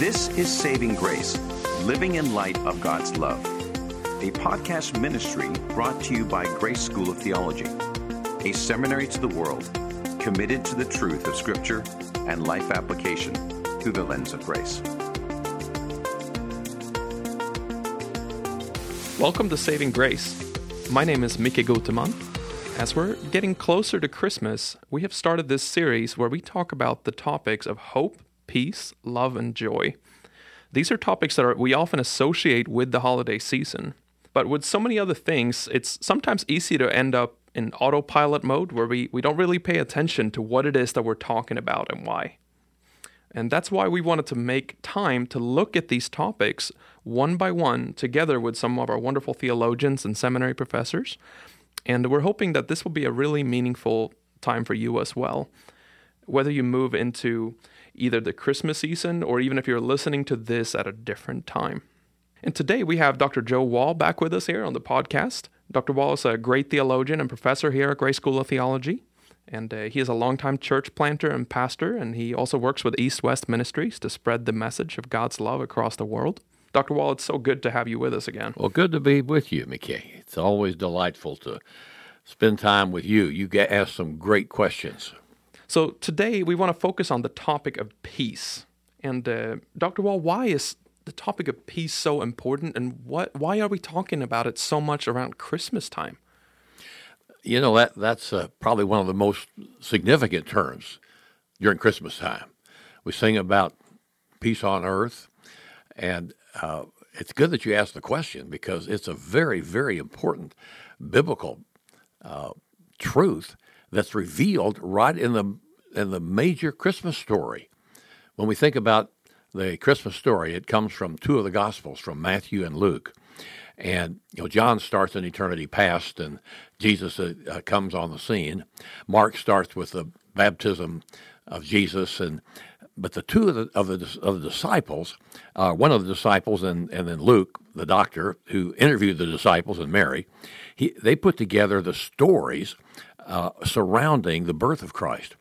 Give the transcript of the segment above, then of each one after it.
This is Saving Grace, living in light of God's love, a podcast ministry brought to you by Grace School of Theology, a seminary to the world committed to the truth of Scripture and life application through the lens of grace. Welcome to Saving Grace. My name is Mickey Guteman. As we're getting closer to Christmas, we have started this series where we talk about the topics of hope, peace, love, and joy. These are topics that are, we often associate with the holiday season. But with so many other things, it's sometimes easy to end up in autopilot mode where we, we don't really pay attention to what it is that we're talking about and why. And that's why we wanted to make time to look at these topics one by one together with some of our wonderful theologians and seminary professors. And we're hoping that this will be a really meaningful time for you as well. Whether you move into either the Christmas season or even if you're listening to this at a different time. And today we have Dr. Joe Wall back with us here on the podcast. Dr. Wall is a great theologian and professor here at Grace School of Theology. And uh, he is a longtime church planter and pastor, and he also works with East West Ministries to spread the message of God's love across the world. Dr. Wall, it's so good to have you with us again. Well, good to be with you, McKay. It's always delightful to spend time with you. You get asked some great questions. So today we want to focus on the topic of peace. And uh, Dr. Wall, why is the topic of peace so important, and what why are we talking about it so much around Christmas time? You know that that's uh, probably one of the most significant terms during Christmas time. We sing about peace on earth, and uh, it's good that you asked the question because it's a very, very important biblical uh, truth that's revealed right in the in the major Christmas story. When we think about the Christmas story, it comes from two of the Gospels, from Matthew and Luke. And you know, John starts in eternity past, and Jesus uh, uh, comes on the scene. Mark starts with the baptism of Jesus, and but the two of the of the, of the disciples, uh, one of the disciples, and and then Luke, the doctor who interviewed the disciples, and Mary, he, they put together the stories uh, surrounding the birth of Christ,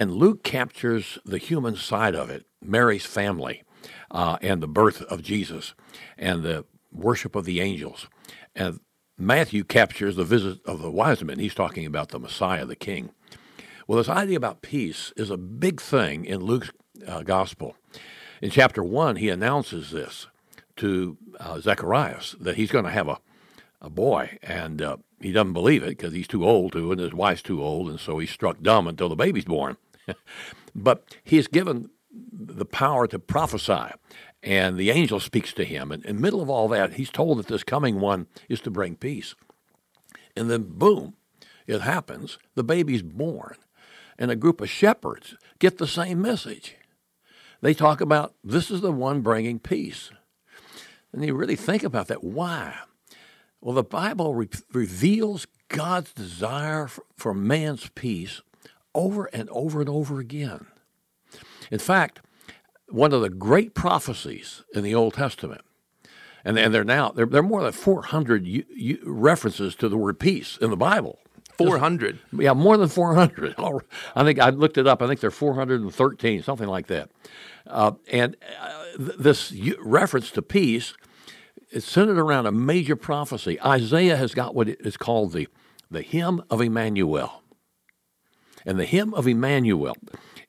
and Luke captures the human side of it, Mary's family, uh, and the birth of Jesus, and the worship of the angels. And Matthew captures the visit of the wise men. He's talking about the Messiah, the King. Well, this idea about peace is a big thing in Luke's uh, gospel. In chapter 1, he announces this to uh, Zacharias that he's going to have a, a boy. And uh, he doesn't believe it because he's too old to, and his wife's too old. And so he's struck dumb until the baby's born. but he's given the power to prophesy and the angel speaks to him. And in the middle of all that, he's told that this coming one is to bring peace. And then, boom, it happens. The baby's born. And a group of shepherds get the same message. They talk about this is the one bringing peace. And you really think about that. Why? Well, the Bible re- reveals God's desire for, man's peace over and over and over again. In fact, one of the great prophecies in the Old Testament. And, and they're now, there, are more than 400 u, u, references to the word peace in the Bible. 400? Yeah, more than 400. I think I looked it up. I think they're 413, something like that. Uh, and uh, th- this reference to peace is centered around a major prophecy. Isaiah has got what is called the, the hymn of Emmanuel. And the hymn of Emmanuel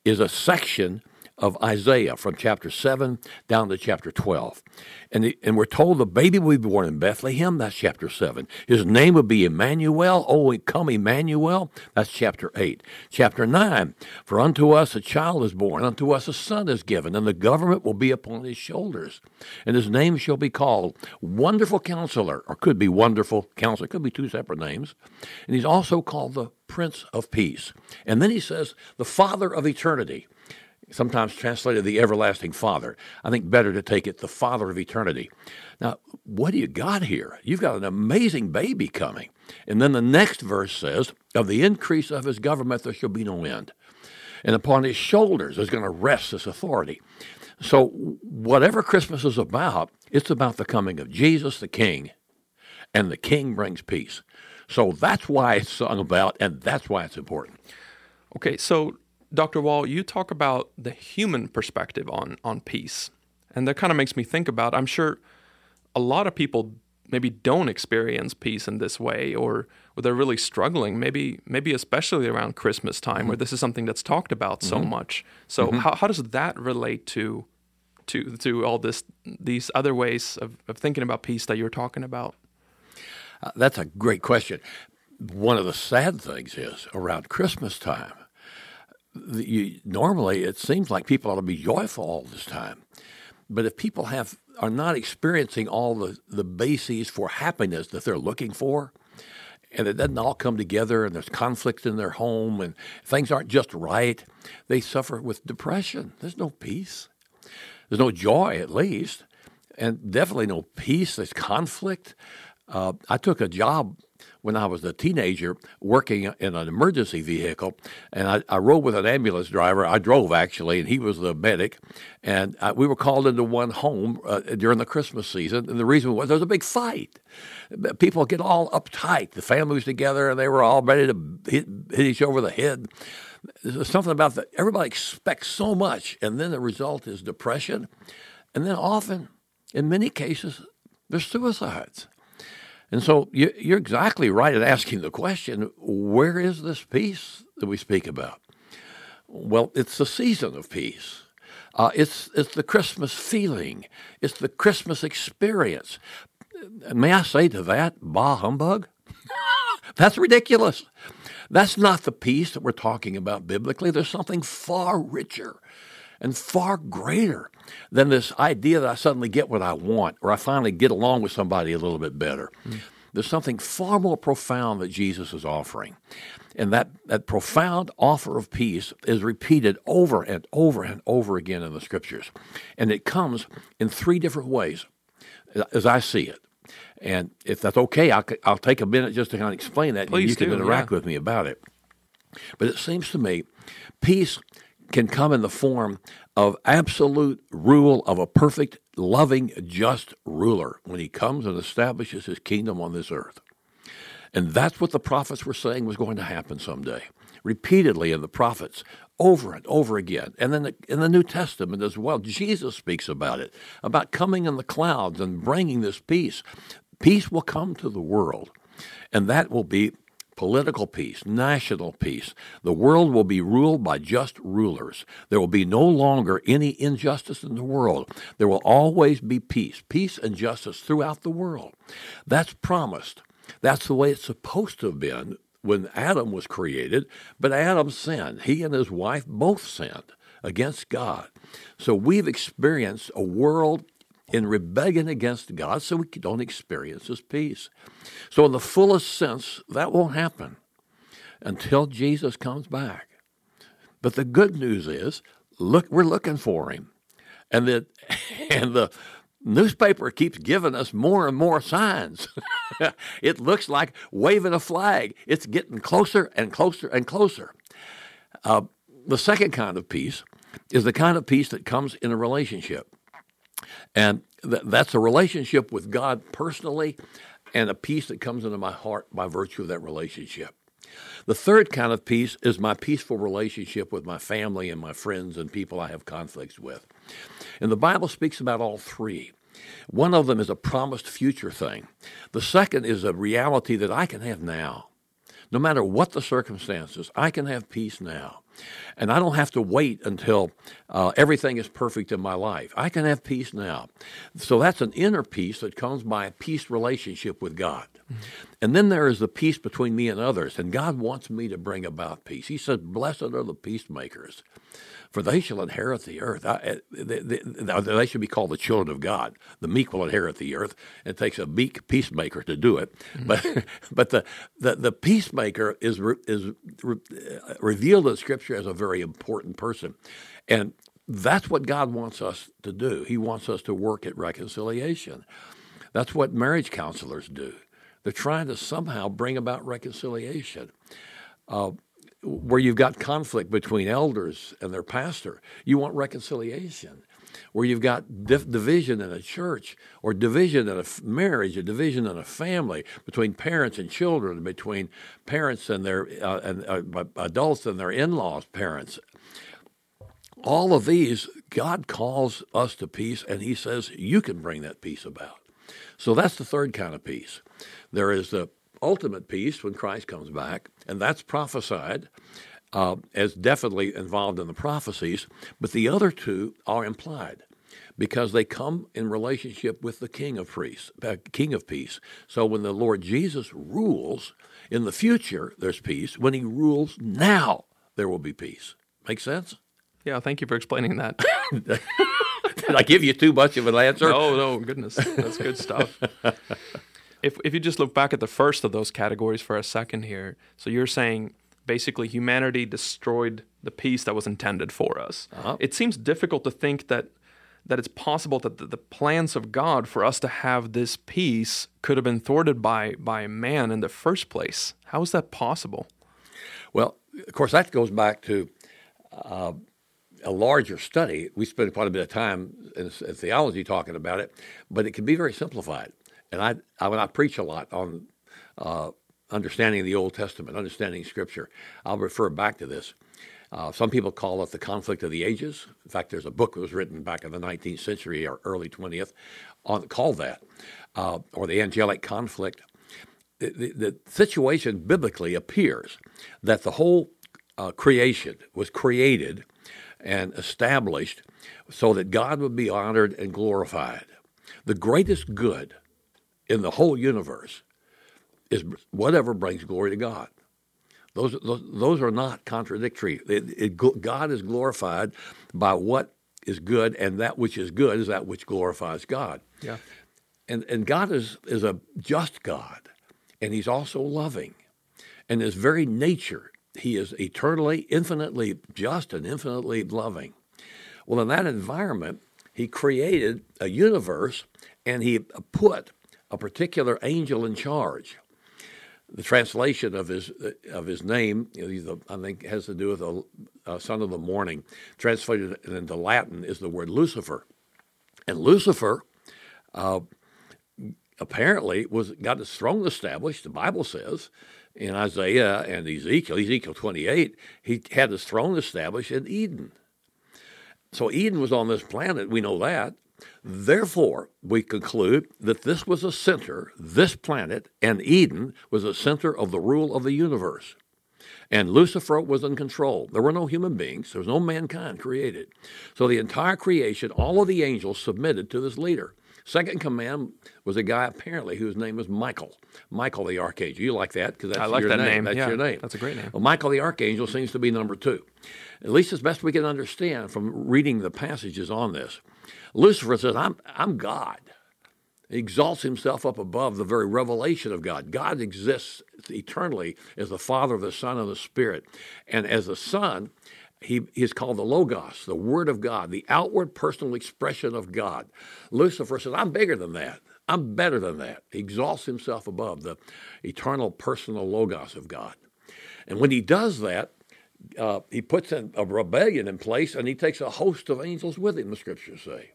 is a section of Isaiah from chapter 7 down to chapter 12. And, the, and we're told the baby will be born in Bethlehem, that's chapter 7. His name would be Emmanuel, oh, come Emmanuel, that's chapter 8. Chapter 9, for unto us a child is born, unto us a son is given, and the government will be upon his shoulders. And his name shall be called Wonderful Counselor, or could be Wonderful Counselor, could be two separate names. And he's also called the Prince of Peace. And then he says, the Father of Eternity sometimes translated the everlasting Father. I think better to take it the Father of eternity. Now, what do you got here? You've got an amazing baby coming. And then the next verse says, Of the increase of his government there shall be no end. And upon his shoulders is going to rest this authority. So, whatever Christmas is about, it's about the coming of Jesus the King, and the King brings peace. So that's why it's sung about, and that's why it's important. Okay, so Dr. Wall, you talk about the human perspective on, on peace. And that kind of makes me think about I'm sure a lot of people maybe don't experience peace in this way or, or they're really struggling maybe maybe especially around christmas time mm-hmm. where this is something that's talked about so mm-hmm. much so mm-hmm. how, how does that relate to to to all this these other ways of, of thinking about peace that you're talking about uh, that's a great question one of the sad things is around christmas time you, normally it seems like people ought to be joyful all this time but if people have are not experiencing all the, the bases for happiness that they're looking for, and it doesn't all come together, and there's conflict in their home, and things aren't just right, they suffer with depression. There's no peace. There's no joy, at least, and definitely no peace. There's conflict. Uh, I took a job when I was a teenager working in an emergency vehicle, and I, I rode with an ambulance driver. I drove actually, and he was the medic. And I, we were called into one home uh, during the Christmas season, and the reason was there was a big fight. People get all uptight. The family was together, and they were all ready to hit, hit each over the head. There's something about that. Everybody expects so much, and then the result is depression, and then often, in many cases, there's suicides. And so you're exactly right in asking the question where is this peace that we speak about? Well, it's the season of peace. Uh, it's, it's the Christmas feeling. It's the Christmas experience. May I say to that, bah humbug? That's ridiculous. That's not the peace that we're talking about biblically. There's something far richer and far greater than this idea that I suddenly get what I want or I finally get along with somebody a little bit better. Mm. There's something far more profound that Jesus is offering. And that, that profound offer of peace is repeated over and over and over again in the scriptures. And it comes in three different ways, as I see it. And if that's okay, I'll, I'll take a minute just to kind of explain that, Please and you do, can interact yeah. with me about it. But it seems to me peace can come in the form of absolute rule of a perfect, loving, just ruler when he comes and establishes his kingdom on this earth. And that's what the prophets were saying was going to happen someday, repeatedly in the prophets, over and over again. And then in the New Testament as well, Jesus speaks about it, about coming in the clouds and bringing this peace. Peace will come to the world, and that will be political peace, national peace. The world will be ruled by just rulers. There will be no longer any injustice in the world. There will always be peace, peace and justice throughout the world. That's promised. That's the way it's supposed to have been when Adam was created, but Adam sinned. He and his wife both sinned against God. So we've experienced a world in rebellion against God, so we don't experience His peace. So, in the fullest sense, that won't happen until Jesus comes back. But the good news is, look, we're looking for Him, and that, and the newspaper keeps giving us more and more signs. it looks like waving a flag. It's getting closer and closer and closer. Uh, the second kind of peace is the kind of peace that comes in a relationship. And th- that's a relationship with God personally and a peace that comes into my heart by virtue of that relationship. The third kind of peace is my peaceful relationship with my family and my friends and people I have conflicts with. And the Bible speaks about all three. One of them is a promised future thing. The second is a reality that I can have now. No matter what the circumstances, I can have peace now. And I don't have to wait until uh, everything is perfect in my life. I can have peace now. So that's an inner peace that comes by a peace relationship with God. Mm-hmm. And then there is the peace between me and others. And God wants me to bring about peace. He says, Blessed are the peacemakers for they shall inherit the earth. I, they, they, they, should be called the children of God. The meek will inherit the earth. It takes a meek peacemaker to do it, mm-hmm. but but the, the, the peacemaker is re, is re, revealed in Scripture as a very important person, and that's what God wants us to do. He wants us to work at reconciliation. That's what marriage counselors do. They're trying to somehow bring about reconciliation. Uh, where you've got conflict between elders and their pastor. You want reconciliation. Where you've got division in a church, or division in a f- marriage, a division in a family, between parents and children, between parents and their uh, and uh, adults and their in-laws' parents. All of these, God calls us to peace, and He says you can bring that peace about. So that's the third kind of peace. There is the ultimate peace when Christ comes back, and that's prophesied uh, as definitely involved in the prophecies, but the other two are implied because they come in relationship with the King of Peace, uh, King of Peace. So when the Lord Jesus rules in the future, there's peace. When He rules now, there will be peace. Make sense? Yeah, thank you for explaining that. Did I give you too much of an answer? No, no, goodness, that's good stuff. if if you just look back at the first of those categories for a second here, so you're saying basically humanity destroyed the peace that was intended for us. Uh-huh. It seems difficult to think that that it's possible that the, the, plans of God for us to have this peace could have been thwarted by by man in the first place. How is that possible? Well, of course, that goes back to uh, a larger study. We spend quite a bit of time in, in, theology talking about it, but it can be very simplified. And I, I when I preach a lot on uh, understanding the Old Testament, understanding Scripture, I'll refer back to this. Uh, some people call it the conflict of the ages. In fact, there's a book that was written back in the 19th century or early 20th on called that, uh, or the angelic conflict. The, the, the, situation biblically appears that the whole uh, creation was created and established so that God would be honored and glorified. The greatest good in the whole universe is whatever brings glory to God. Those, those, those are not contradictory. It, it, God is glorified by what is good, and that which is good is that which glorifies God. Yeah. And, and God is, is a just God, and He's also loving. And His very nature he is eternally, infinitely just, and infinitely loving. Well, in that environment, he created a universe and he put a particular angel in charge. The translation of his of his name, I think, has to do with the uh, son of the morning. Translated into Latin is the word Lucifer, and Lucifer uh, apparently was got his throne established. The Bible says in Isaiah and Ezekiel, Ezekiel 28, he had his throne established in Eden. So Eden was on this planet, we know that. Therefore, we conclude that this was a center, this planet, and Eden was a center of the rule of the universe. And Lucifer was in control. There were no human beings, there was no mankind created. So the entire creation, all of the angels submitted to this leader. Second command was a guy apparently whose name was Michael. Michael the Archangel. You like that because that's I like your that name. name. That's yeah, your name. That's a great name. Well, Michael the Archangel seems to be number two, at least as best we can understand from reading the passages on this. Lucifer says, "I'm I'm God." He exalts himself up above the very revelation of God. God exists eternally as the Father, the Son, and the Spirit. And as the Son, he is called the Logos, the Word of God, the outward personal expression of God. Lucifer says, I'm bigger than that. I'm better than that. He exalts himself above the eternal personal Logos of God. And when he does that, uh, he puts a rebellion in place and he takes a host of angels with him, the scriptures say.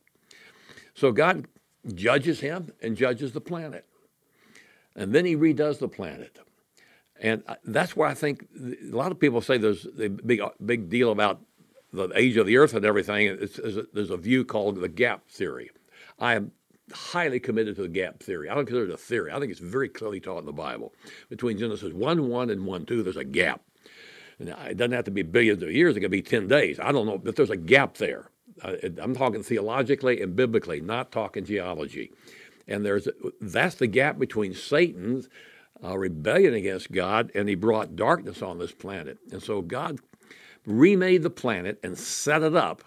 So God judges him and judges the planet. And then he redoes the planet. And that's why I think a lot of people say there's a big, uh, big deal about the age of the earth and everything. It's, it's a, there's a view called the gap theory. I am highly committed to the gap theory. I don't consider it a theory. I think it's very clearly taught in the Bible. Between Genesis 1 1 and 1 2, there's a gap. And it doesn't have to be billions of years, it could be 10 days. I don't know, but there's a gap there. Uh, I'm talking theologically and biblically, not talking geology. And there's that's the gap between Satan's uh, rebellion against God, and he brought darkness on this planet. And so God remade the planet and set it up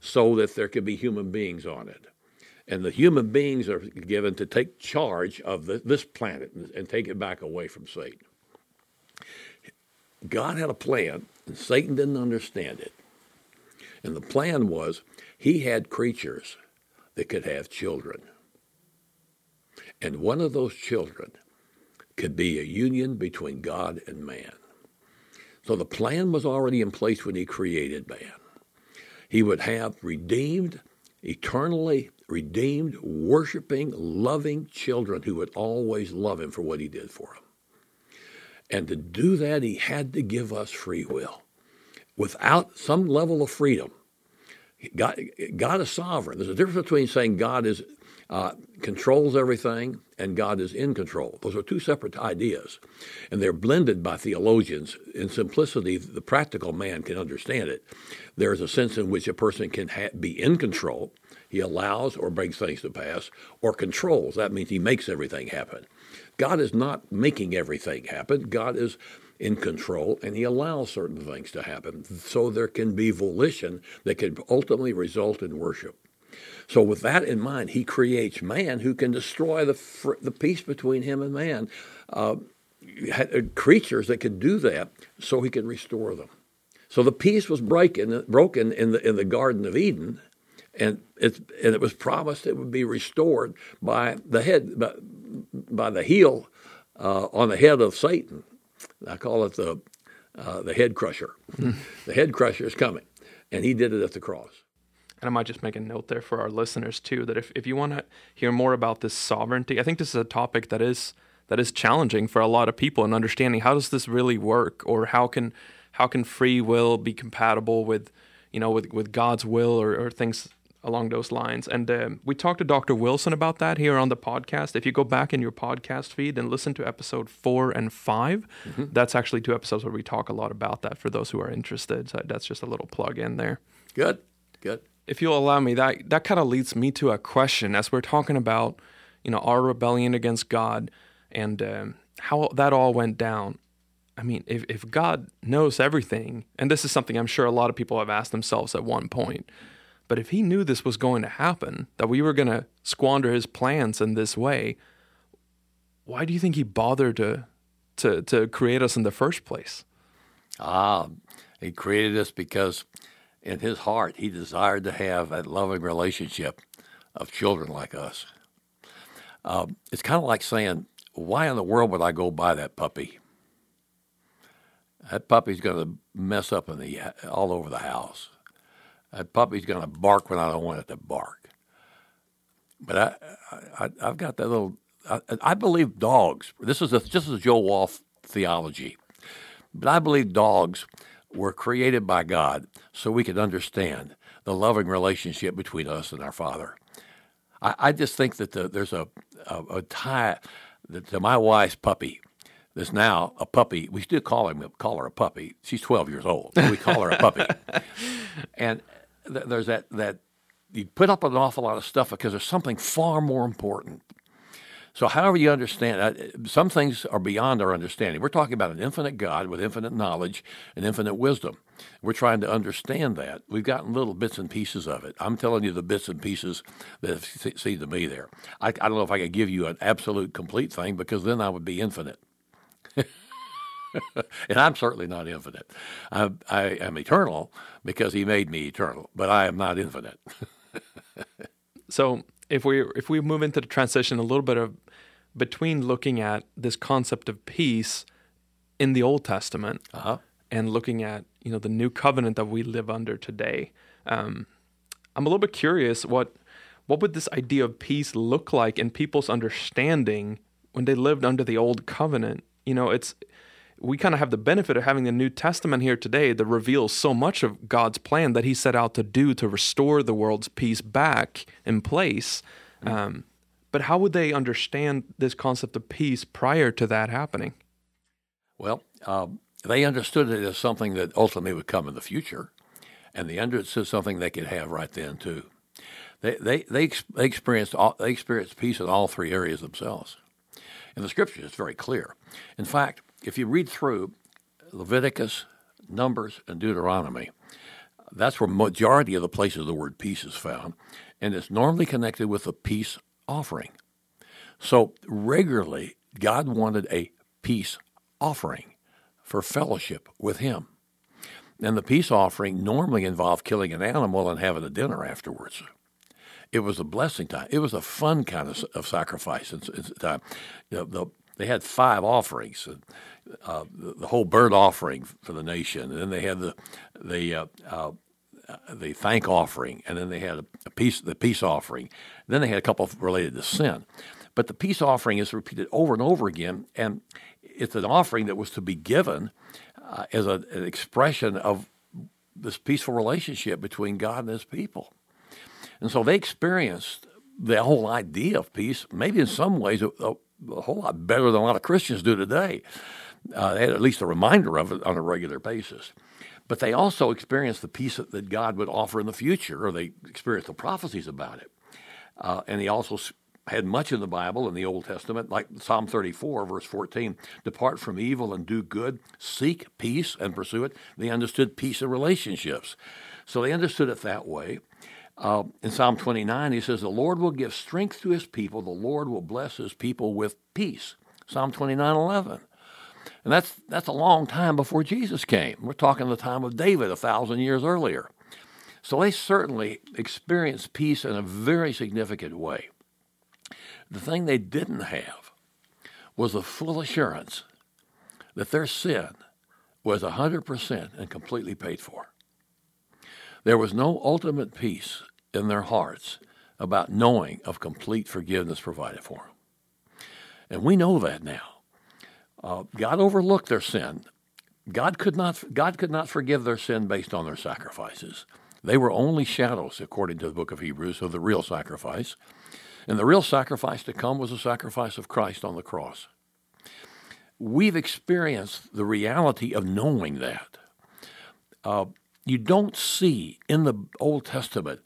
so that there could be human beings on it. And the human beings are given to take charge of the, this planet and, and take it back away from Satan. God had a plan, and Satan didn't understand it. And the plan was he had creatures that could have children. And one of those children could be a union between God and man. So the plan was already in place when he created man. He would have redeemed, eternally redeemed, worshiping, loving children who would always love him for what he did for them. And to do that, he had to give us free will. Without some level of freedom, God, God is sovereign. There's a difference between saying God is uh, controls everything and God is in control. Those are two separate ideas, and they're blended by theologians. In simplicity, the practical man can understand it. There is a sense in which a person can ha- be in control. He allows or brings things to pass, or controls. That means he makes everything happen. God is not making everything happen. God is in control and he allows certain things to happen. So there can be volition that can ultimately result in worship. So, with that in mind, he creates man who can destroy the, the peace between him and man. Uh, creatures that could do that so he can restore them. So the peace was breaking, broken in the, in the Garden of Eden, and, it and it was promised it would be restored by the head, by, by the heel uh, on the head of Satan. I call it the, uh, the head crusher. The head crusher is coming, and he did it at the cross. And I might just make a note there for our listeners too that if, if you want to hear more about this sovereignty, I think this is a topic that is that is challenging for a lot of people in understanding how does this really work or how can how can free will be compatible with you know with, with God's will or, or things along those lines. And um, we talked to Dr. Wilson about that here on the podcast. If you go back in your podcast feed and listen to episode four and 5 mm-hmm. that's actually two episodes where we talk a lot about that for those who are interested. So that's just a little plug in there. Good, good if you'll allow me, that that kind of leads me to a question as we're talking about, you know, our rebellion against God and um, how that all went down. I mean, if if God knows everything, and this is something I'm sure a lot of people have asked themselves at one point, but if He knew this was going to happen, that we were going to squander His plans in this way, why do you think He bothered to to to create us in the first place? Ah, He created us because in his heart, he desired to have that loving relationship of children like us. Um, it's kind of like saying, why in the world would I go buy that puppy? That puppy's going to mess up in the all over the house. That puppy's going to bark when I don't want it to bark. But I, I have got that little. I, I, believe dogs. This is a this is Joe Wall theology, but I believe dogs were created by God so we could understand the loving relationship between us and our Father. I, I just think that the, there's a, a, a tie to my wife's puppy. that's now a puppy. We still call him call her a puppy. She's 12 years old. We call her a puppy. and th- there's that that you put up an awful lot of stuff because there's something far more important so, however you understand, uh, some things are beyond our understanding. We're talking about an infinite God with infinite knowledge and infinite wisdom. We're trying to understand that. We've gotten little bits and pieces of it. I'm telling you the bits and pieces that seem to me there. I, I don't know if I could give you an absolute complete thing because then I would be infinite. and I'm certainly not infinite. I, I am eternal because He made me eternal, but I am not infinite. so if we if we move into the transition a little bit of between looking at this concept of peace in the Old Testament uh-huh. and looking at you know the new covenant that we live under today, um, I'm a little bit curious what what would this idea of peace look like in people's understanding when they lived under the old covenant? You know, it's we kind of have the benefit of having the New Testament here today that reveals so much of God's plan that He set out to do to restore the world's peace back in place. Mm-hmm. Um, but how would they understand this concept of peace prior to that happening? Well, um, they understood it as something that ultimately would come in the future, and they understood something they could have right then too. They they they, they experienced all, they experienced peace in all three areas themselves. In the scriptures, it's very clear. In fact, if you read through Leviticus, Numbers, and Deuteronomy, that's where majority of the places the word peace is found, and it's normally connected with a peace offering. So regularly, God wanted a peace offering for fellowship with Him. And the peace offering normally involved killing an animal and having a dinner afterwards. It was a blessing time. It was a fun kind of, of sacrifice and time. You know, the, they had five offerings, uh, the, the, whole burnt offering for the nation, and then they had the the uh, uh, the thank offering, and then they had a, peace the peace offering. Then they had a couple related to sin, but the peace offering is repeated over and over again, and it's an offering that was to be given uh, as a, an expression of this peaceful relationship between God and His people. And so they experienced the whole idea of peace, maybe in some ways, a, a whole lot better than a lot of Christians do today. Uh, they had at least a reminder of it on a regular basis. But they also experienced the peace that God would offer in the future, or they experienced the prophecies about it. Uh, and he also had much in the Bible in the Old Testament, like Psalm 34, verse 14 Depart from evil and do good, seek peace and pursue it. They understood peace in relationships. So they understood it that way. Uh, in Psalm 29, he says, The Lord will give strength to his people, the Lord will bless his people with peace. Psalm 29, 11. And that's, that's a long time before Jesus came. We're talking the time of David, a thousand years earlier. So they certainly experienced peace in a very significant way. The thing they didn't have was the full assurance that their sin was 100% and completely paid for. There was no ultimate peace in their hearts about knowing of complete forgiveness provided for them. And we know that now. Uh, God overlooked their sin. God could not God could not forgive their sin based on their sacrifices. They were only shadows, according to the book of Hebrews, of the real sacrifice. And the real sacrifice to come was the sacrifice of Christ on the cross. We've experienced the reality of knowing that. Uh, you don't see in the Old Testament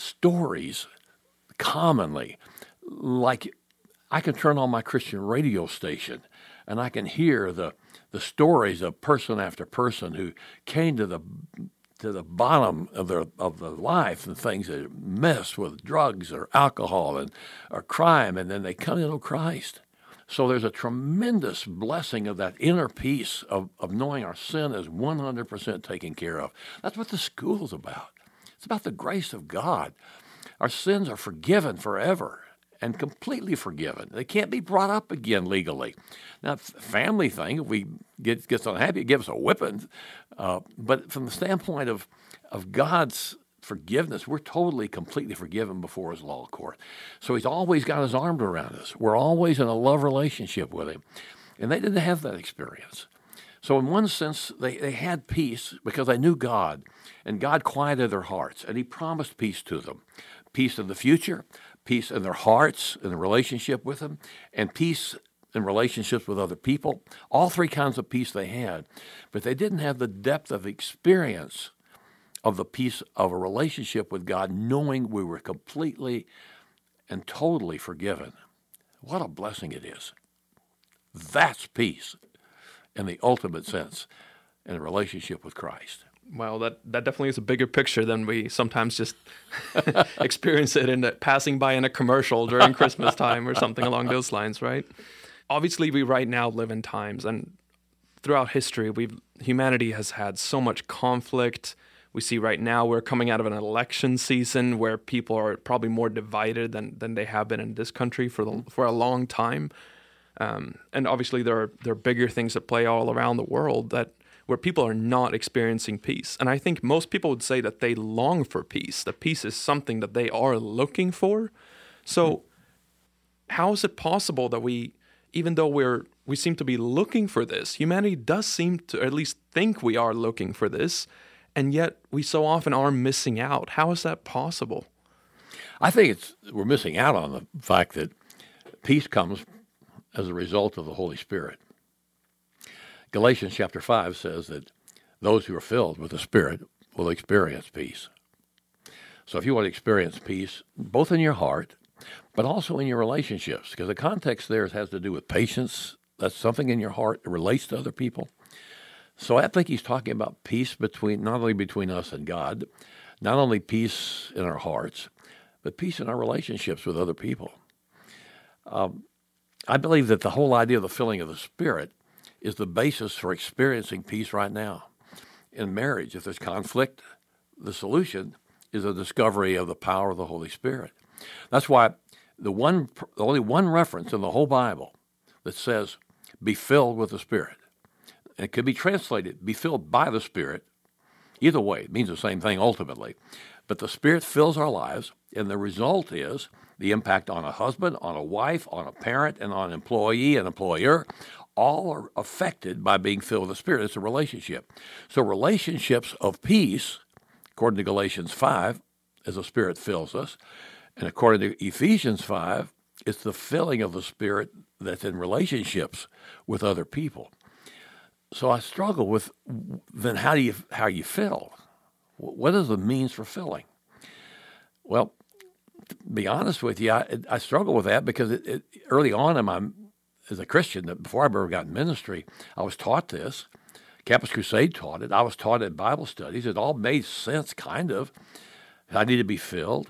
stories commonly like I can turn on my Christian radio station and I can hear the, the stories of person after person who came to the to the bottom of their of the life and things that mess with drugs or alcohol and or crime, and then they come into Christ. So there's a tremendous blessing of that inner peace of, of knowing our sin is 100% taken care of. That's what the school's about. It's about the grace of God. Our sins are forgiven forever and completely forgiven. They can't be brought up again legally. Now, family thing, if we get gets unhappy, it gives us a whipping. Uh, but from the standpoint of of God's forgiveness, we're totally, completely forgiven before His law court. So He's always got His arms around us. We're always in a love relationship with Him, and they didn't have that experience. So, in one sense, they, they had peace because they knew God, and God quieted their hearts, and He promised peace to them peace in the future, peace in their hearts, in the relationship with Him, and peace in relationships with other people. All three kinds of peace they had, but they didn't have the depth of experience of the peace of a relationship with God, knowing we were completely and totally forgiven. What a blessing it is. That's peace in the ultimate sense in a relationship with Christ. Well, that, that definitely is a bigger picture than we sometimes just experience it in passing by in a commercial during Christmas time or something along those lines, right? Obviously, we right now live in times, and throughout history, we've humanity has had so much conflict. We see right now we're coming out of an election season where people are probably more divided than, than they have been in this country for the, for a long time. Um, and obviously, there are there are bigger things at play all around the world that where people are not experiencing peace. And I think most people would say that they long for peace. That peace is something that they are looking for. So, how is it possible that we, even though we're we seem to be looking for this, humanity does seem to at least think we are looking for this, and yet we so often are missing out. How is that possible? I think it's we're missing out on the fact that peace comes as a result of the Holy Spirit. Galatians chapter 5 says that those who are filled with the Spirit will experience peace. So if you want to experience peace, both in your heart, but also in your relationships, because the context there has to do with patience. That's something in your heart that relates to other people. So I think he's talking about peace between not only between us and God, not only peace in our hearts, but peace in our relationships with other people. Um, I believe that the whole idea of the filling of the Spirit is the basis for experiencing peace right now. In marriage, if there's conflict, the solution is a discovery of the power of the Holy Spirit. That's why the one, the only one reference in the whole Bible that says, "Be filled with the Spirit," and it could be translated, "Be filled by the Spirit." Either way, it means the same thing ultimately. But the Spirit fills our lives, and the result is the impact on a husband, on a wife, on a parent, and on an employee and employer all are affected by being filled with the Spirit. It's a relationship. So, relationships of peace, according to Galatians 5, as the Spirit fills us, and according to Ephesians 5, it's the filling of the Spirit that's in relationships with other people. So I struggle with then how do you how you fill? What is the means for filling? Well, to be honest with you, I, I struggle with that because it, it, early on in my as a Christian, that before I ever got in ministry, I was taught this. Campus Crusade taught it. I was taught it in Bible studies. It all made sense, kind of. I need to be filled.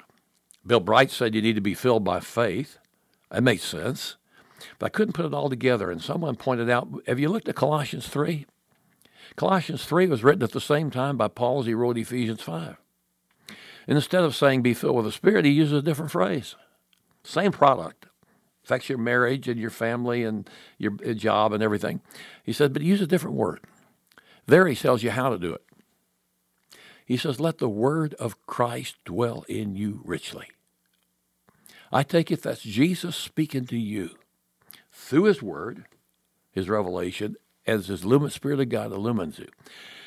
Bill Bright said you need to be filled by faith. That makes sense. But I couldn't put it all together. And someone pointed out have you looked at Colossians 3? Colossians 3 was written at the same time by Paul as he wrote Ephesians 5. Instead of saying be filled with the Spirit, he uses a different phrase. Same product. Affects your marriage and your family and your job and everything. He said, but use a different word. There he tells you how to do it. He says, let the word of Christ dwell in you richly. I take it that's Jesus speaking to you through his word, his revelation, as his luminous spirit of God illumines you.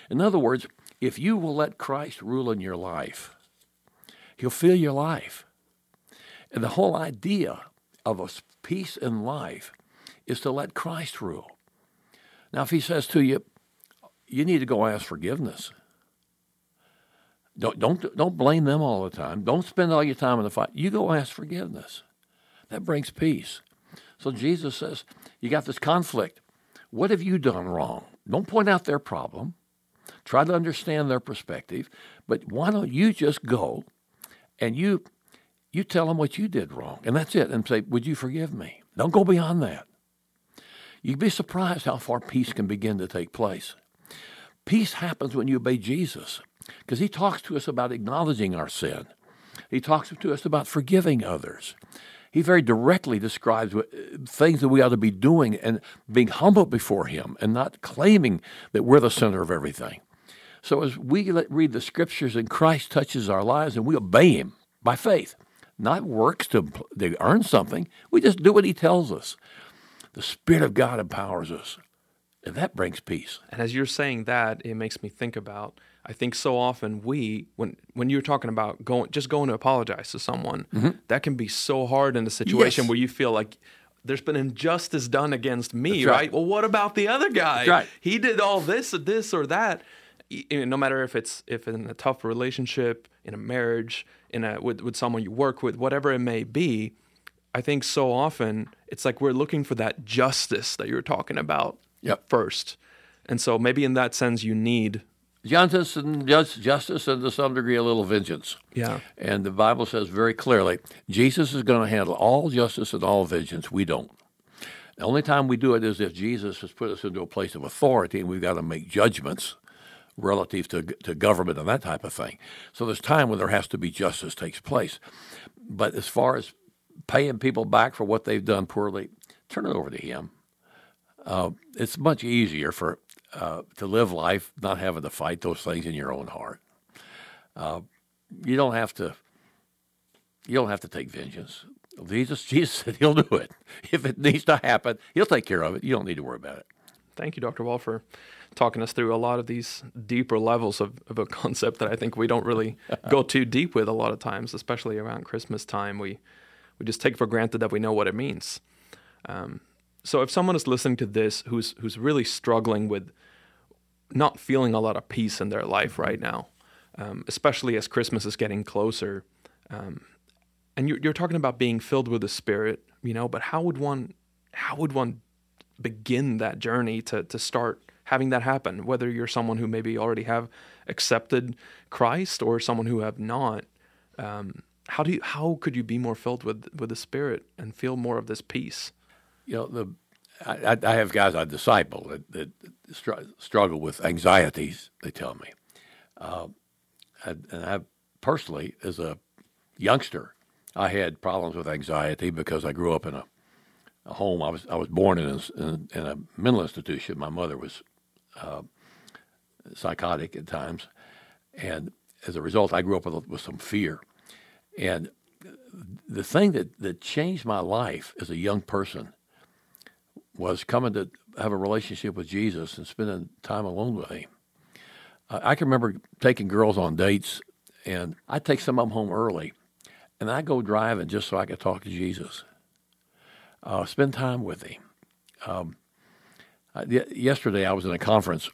In other words, if you will let Christ rule in your life, he'll fill your life. And the whole idea of a peace in life is to let Christ rule. Now, if he says to you, you need to go ask forgiveness. Don't, don't, don't blame them all the time. Don't spend all your time in the fight. You go ask forgiveness. That brings peace. So Jesus says, You got this conflict. What have you done wrong? Don't point out their problem. Try to understand their perspective. But why don't you just go and you you tell them what you did wrong, and that's it, and say, "Would you forgive me?" Don't go beyond that. You'd be surprised how far peace can begin to take place. Peace happens when you obey Jesus, because He talks to us about acknowledging our sin. He talks to us about forgiving others he very directly describes things that we ought to be doing and being humble before him and not claiming that we're the center of everything. So as we read the scriptures and Christ touches our lives and we obey him by faith, not works to, to earn something, we just do what he tells us. The Spirit of God empowers us, and that brings peace. And as you're saying that, it makes me think about I think so often we, when when you're talking about going, just going to apologize to someone, mm-hmm. that can be so hard in a situation yes. where you feel like there's been injustice done against me, right. right. Well, what about the other guy? Right. He did all this or this or that. No matter if it's if in a tough relationship, in a marriage, in a with, with someone you work with, whatever it may be, I think so often it's like we're looking for that justice that you're talking about yep. first. And so maybe in that sense you need justice and just, justice and to some degree a little vengeance. Yeah. And the Bible says very clearly, Jesus is going to handle all justice and all vengeance. We don't. The only time we do it is if Jesus has put us into a place of authority and we've got to make judgments relative to, to government and that type of thing. So there's time when there has to be justice takes place. But as far as paying people back for what they've done poorly, turn it over to him. Uh, it's much easier for uh, to live life not having to fight those things in your own heart. Uh, you don't have to. You don't have to take vengeance. Jesus, Jesus said He'll do it. If it needs to happen, He'll take care of it. You don't need to worry about it. Thank you, Dr. Wall, for talking us through a lot of these deeper levels of, of a concept that I think we don't really go too deep with a lot of times, especially around Christmas time. We we just take for granted that we know what it means. Um, so if someone is listening to this who's who's really struggling with not feeling a lot of peace in their life right now, um, especially as Christmas is getting closer. Um, and you're, you're talking about being filled with the Spirit, you know. But how would one, how would one begin that journey to to start having that happen? Whether you're someone who maybe already have accepted Christ or someone who have not, um, how do you how could you be more filled with with the Spirit and feel more of this peace? You know the I, I, have guys I disciple that, that str- struggle with anxieties. They tell me, uh, and, and I personally, as a youngster, I had problems with anxiety because I grew up in a, a home. I was I was born in a, in, a mental institution. My mother was uh, psychotic at times, and as a result, I grew up with, with some fear. And the thing that, that changed my life as a young person was coming to have a relationship with Jesus and spending time alone with Him. I can remember taking girls on dates, and I'd take some of them home early, and I'd go driving just so I could talk to Jesus, uh, spend time with Him. Um, yesterday, I was in a conference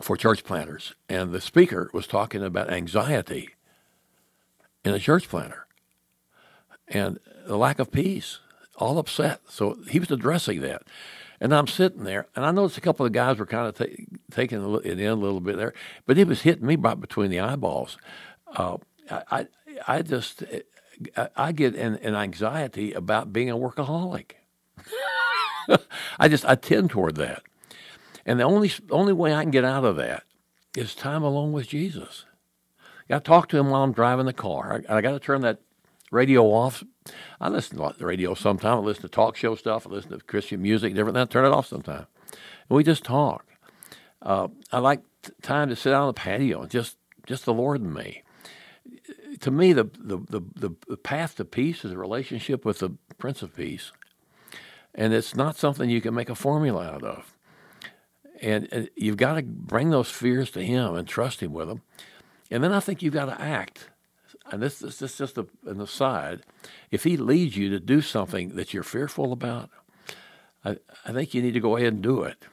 for church planters, and the speaker was talking about anxiety in a church planter and the lack of peace, all upset. So he was addressing that. And I'm sitting there, and I noticed a couple of guys were kind of ta- taking it in a little bit there, but it was hitting me right between the eyeballs. Uh, I, I just, I get an, an anxiety about being a workaholic. I just, I tend toward that. And the only, only way I can get out of that is time alone with Jesus. I got to talk to him while I'm driving the car. I, I got to turn that radio off. I listen to the radio sometimes. I listen to talk show stuff. I listen to Christian music, different. I turn it off sometimes. And we just talk. Uh, I like t- time to sit out on the patio and just just the Lord and me. To me, the, the the the path to peace is a relationship with the Prince of Peace, and it's not something you can make a formula out of. And, and you've got to bring those fears to Him and trust Him with them. And then I think you've got to act and this, this, this is just a, an aside, if he leads you to do something that you're fearful about, I, I think you need to go ahead and do it.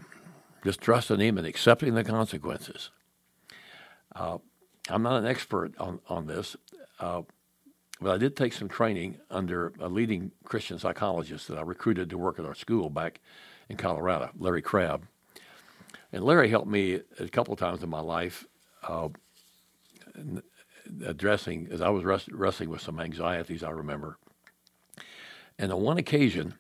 Just trusting him and accepting the consequences. Uh, I'm not an expert on, on this, uh, but I did take some training under a leading Christian psychologist that I recruited to work at our school back in Colorado, Larry Crabb. And Larry helped me a couple of times in my life. Uh, addressing as I was wrestling with some anxieties. I remember, and on one occasion,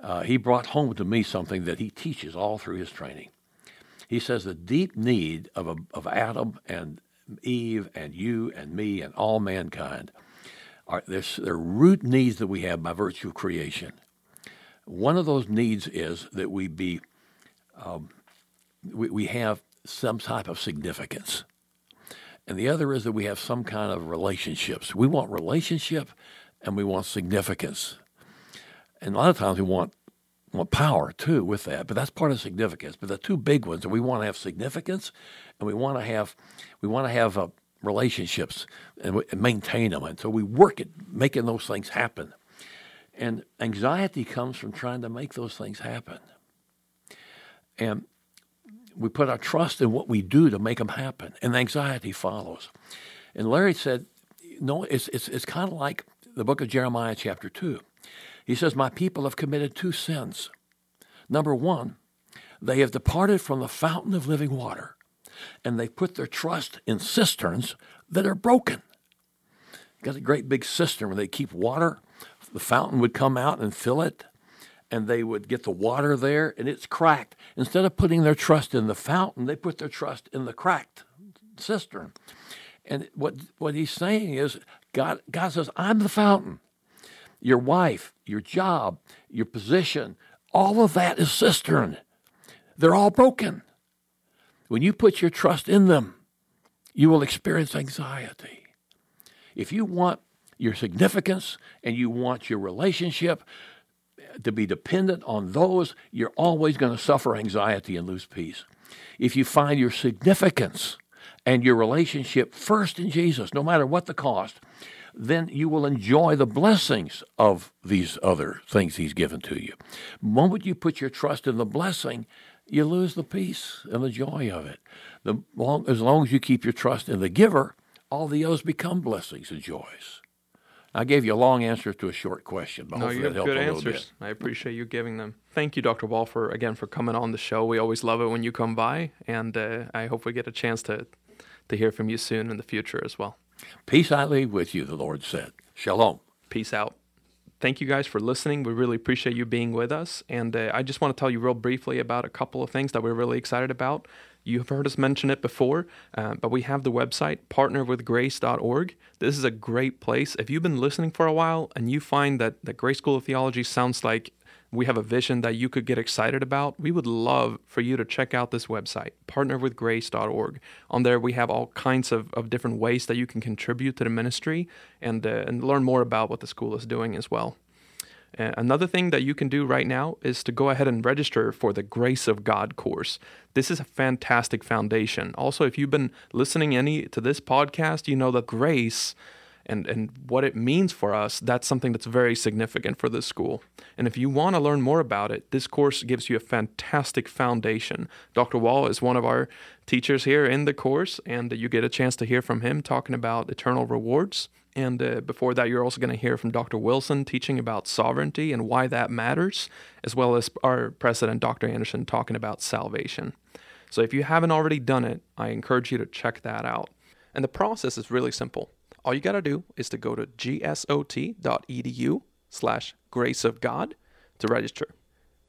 uh, he brought home to me something that he teaches all through his training. He says the deep need of a, of Adam and Eve and you and me and all mankind are there's there are root needs that we have by virtue of creation. One of those needs is that we be um, we, we have some type of significance and the other is that we have some kind of relationships. We want relationship and we want significance. And a lot of times we want want power too with that, but that's part of significance. But the two big ones are we want to have significance and we want to have we want to have uh, relationships and, and maintain them. And so we work at making those things happen. And anxiety comes from trying to make those things happen. And we put our trust in what we do to make them happen, and anxiety follows. And Larry said, no, it's, it's, it's kind of like the book of Jeremiah, chapter 2. He says, My people have committed two sins. Number one, they have departed from the fountain of living water, and they put their trust in cisterns that are broken. Got a great big cistern where they keep water. The fountain would come out and fill it and they would get the water there and it's cracked. Instead of putting their trust in the fountain, they put their trust in the cracked cistern. And what what he's saying is God God says, I'm the fountain. Your wife, your job, your position, all of that is cistern. They're all broken. When you put your trust in them, you will experience anxiety. If you want your significance and you want your relationship to be dependent on those, you're always going to suffer anxiety and lose peace. If you find your significance and your relationship first in Jesus, no matter what the cost, then you will enjoy the blessings of these other things He's given to you. The moment you put your trust in the blessing, you lose the peace and the joy of it. The long, as long as you keep your trust in the giver, all the others become blessings and joys. I gave you a long answer to a short question. But no, you have good answers. I appreciate you giving them. Thank you, Dr. Wall, for again for coming on the show. We always love it when you come by, and uh, I hope we get a chance to to hear from you soon in the future as well. Peace I leave with you, the Lord said. Shalom. Peace out. Thank you guys for listening. We really appreciate you being with us. And uh, I just want to tell you real briefly about a couple of things that we're really excited about. You've heard us mention it before, uh, but we have the website partnerwithgrace.org. This is a great place. If you've been listening for a while and you find that the Grace School of Theology sounds like we have a vision that you could get excited about, we would love for you to check out this website, partnerwithgrace.org. On there, we have all kinds of, of different ways that you can contribute to the ministry and, uh, and learn more about what the school is doing as well. Another thing that you can do right now is to go ahead and register for the Grace of God course. This is a fantastic foundation. Also, if you've been listening any to this podcast, you know that grace and, and what it means for us, that's something that's very significant for this school. And if you want to learn more about it, this course gives you a fantastic foundation. Dr. Wall is one of our teachers here in the course, and you get a chance to hear from him talking about eternal rewards. And uh, before that, you're also going to hear from Dr. Wilson teaching about sovereignty and why that matters, as well as our president, Dr. Anderson, talking about salvation. So if you haven't already done it, I encourage you to check that out. And the process is really simple all you got to do is to go to gsot.edu slash grace of God to register.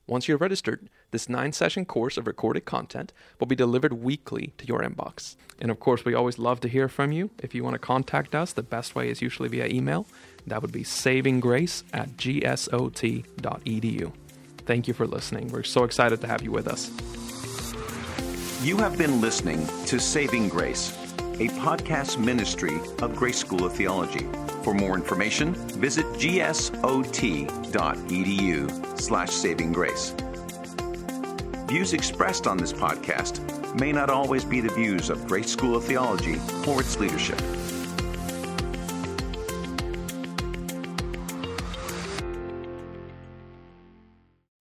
Once you're registered, this nine session course of recorded content will be delivered weekly to your inbox. And of course, we always love to hear from you. If you want to contact us, the best way is usually via email. That would be savinggrace at gsot.edu. Thank you for listening. We're so excited to have you with us. You have been listening to Saving Grace a podcast ministry of Grace School of Theology. For more information, visit gsot.edu slash saving grace. Views expressed on this podcast may not always be the views of Grace School of Theology or its leadership.